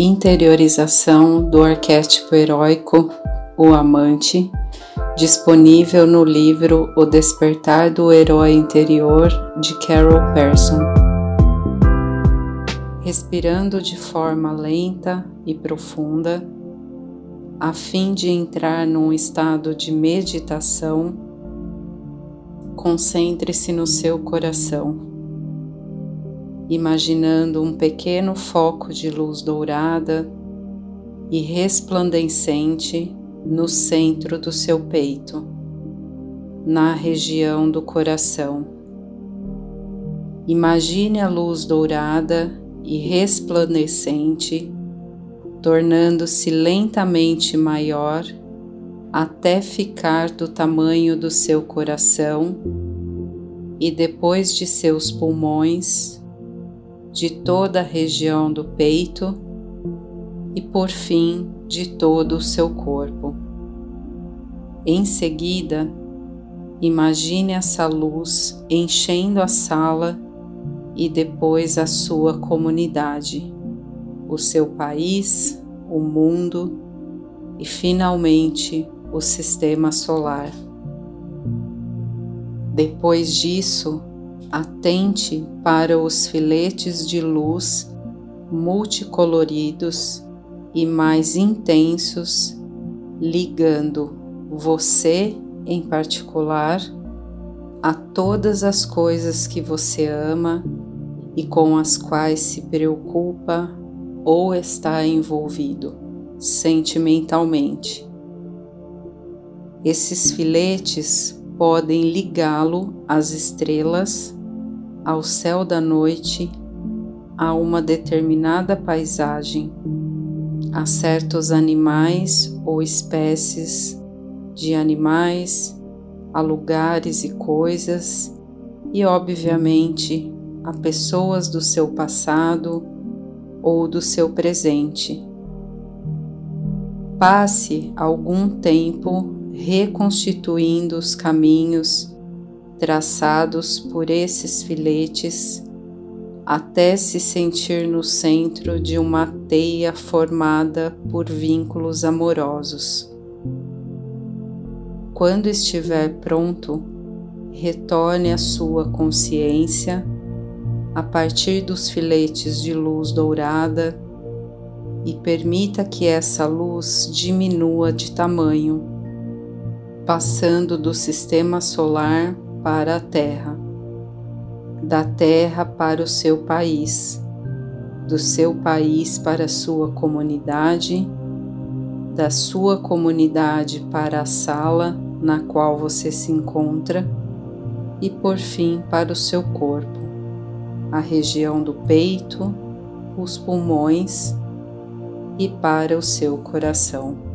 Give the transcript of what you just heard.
Interiorização do arquétipo heróico, o amante, disponível no livro O Despertar do Herói Interior de Carol Persson. Respirando de forma lenta e profunda, a fim de entrar num estado de meditação, concentre-se no seu coração imaginando um pequeno foco de luz dourada e resplandecente no centro do seu peito, na região do coração. Imagine a luz dourada e resplandecente tornando-se lentamente maior até ficar do tamanho do seu coração e depois de seus pulmões de toda a região do peito e, por fim, de todo o seu corpo. Em seguida, imagine essa luz enchendo a sala e depois a sua comunidade, o seu país, o mundo e, finalmente, o sistema solar. Depois disso, atente para os filetes de luz multicoloridos e mais intensos, ligando você em particular a todas as coisas que você ama e com as quais se preocupa ou está envolvido sentimentalmente. Esses filetes podem ligá-lo às estrelas ao céu da noite, a uma determinada paisagem, a certos animais ou espécies de animais, a lugares e coisas, e obviamente a pessoas do seu passado ou do seu presente. Passe algum tempo reconstituindo os caminhos traçados por esses filetes até se sentir no centro de uma teia formada por vínculos amorosos. Quando estiver pronto, retorne a sua consciência a partir dos filetes de luz dourada e permita que essa luz diminua de tamanho, passando do sistema solar para a terra, da terra para o seu país, do seu país para a sua comunidade, da sua comunidade para a sala na qual você se encontra e por fim para o seu corpo, a região do peito, os pulmões e para o seu coração.